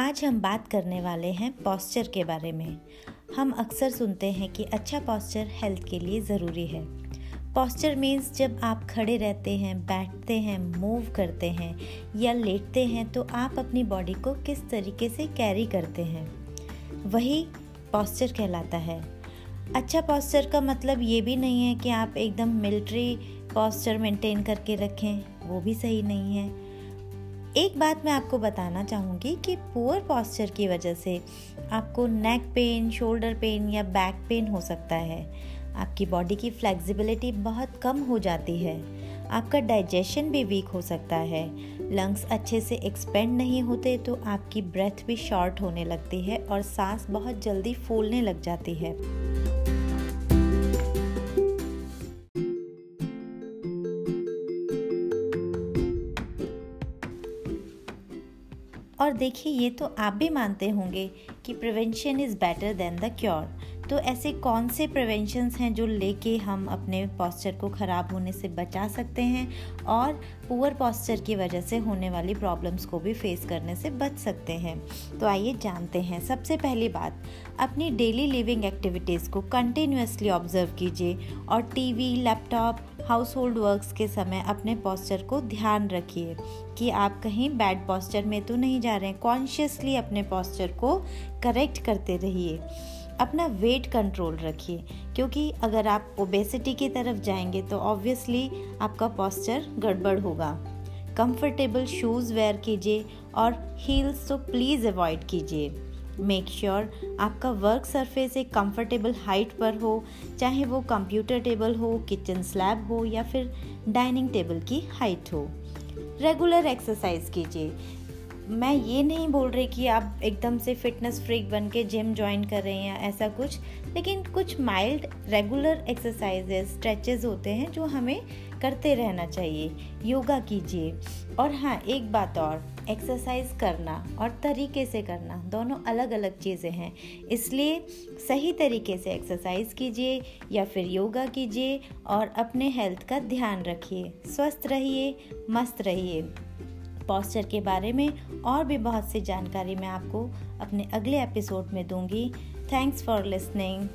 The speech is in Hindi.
आज हम बात करने वाले हैं पॉस्चर के बारे में। हम अक्सर सुनते हैं कि अच्छा पॉस्चर हेल्थ के लिए ज़रूरी है। पॉस्चर मीन्स जब आप खड़े रहते हैं, बैठते हैं मूव करते हैं या लेटते हैं तो आप अपनी बॉडी को किस तरीके से कैरी करते हैं? वही पॉस्चर कहलाता है। अच्छा पॉस्चर का मतलब ये भी नहीं है कि आप एकदम मिलिट्री पॉस्चर मेंटेन करके रखें, वो भी सही नहीं है। एक बात मैं आपको बताना चाहूँगी कि पुअर पॉस्चर की वजह से आपको नेक पेन शोल्डर पेन या बैक पेन हो सकता है। आपकी बॉडी की फ्लेक्सिबिलिटी बहुत कम हो जाती है। आपका डाइजेशन भी वीक हो सकता है। लंग्स अच्छे से एक्सपेंड नहीं होते तो आपकी ब्रेथ भी शॉर्ट होने लगती है और सांस बहुत जल्दी फूलने लग जाती है। और देखिए, ये तो आप भी मानते होंगे कि prevention is better than the cure तो ऐसे कौन से प्रिवेंशंस हैं जो लेके हम अपने पॉस्चर को ख़राब होने से बचा सकते हैं और पुअर पॉस्चर की वजह से होने वाली प्रॉब्लम्स को भी फेस करने से बच सकते हैं? तो आइए जानते हैं। सबसे पहली बात, अपनी डेली लिविंग एक्टिविटीज़ को कंटिन्यूसली ऑब्ज़र्व कीजिए और TV laptop household works के समय अपने पॉस्चर को ध्यान रखिए कि आप कहीं बैड पॉस्चर में तो नहीं जा रहे हैं कॉन्शियसली अपने पॉस्चर को करेक्ट करते रहिए। अपना वेट कंट्रोल रखिए, क्योंकि अगर आप ओबेसिटी की तरफ़ जाएँगे तो ऑब्वियसली आपका पॉस्चर गड़बड़ होगा। कंफर्टेबल शूज़ वेयर कीजिए और हील्स तो प्लीज़ अवॉइड कीजिए। मेक श्योर sure आपका वर्क सरफेस एक कंफर्टेबल हाइट पर हो, चाहे वो कंप्यूटर टेबल हो किचन स्लैब हो, या फिर डाइनिंग टेबल की हाइट हो। रेगुलर एक्सरसाइज कीजिए। मैं ये नहीं बोल रही कि आप एकदम से फिटनेस फ्रीक बन के जिम ज्वाइन कर रहे हैं ऐसा कुछ, लेकिन कुछ माइल्ड रेगुलर एक्सरसाइजेज स्ट्रेचेज होते हैं जो हमें करते रहना चाहिए। योगा कीजिए। और हाँ एक बात और एक्सरसाइज करना और तरीके से करना, दोनों अलग अलग चीज़ें हैं। इसलिए सही तरीके से एक्सरसाइज कीजिए या फिर योगा कीजिए और अपने हेल्थ का ध्यान रखिए। स्वस्थ रहिए, मस्त रहिए। पॉस्चर के बारे में और भी बहुत सी जानकारी मैं आपको अपने अगले एपिसोड में दूँगी. Thanks for listening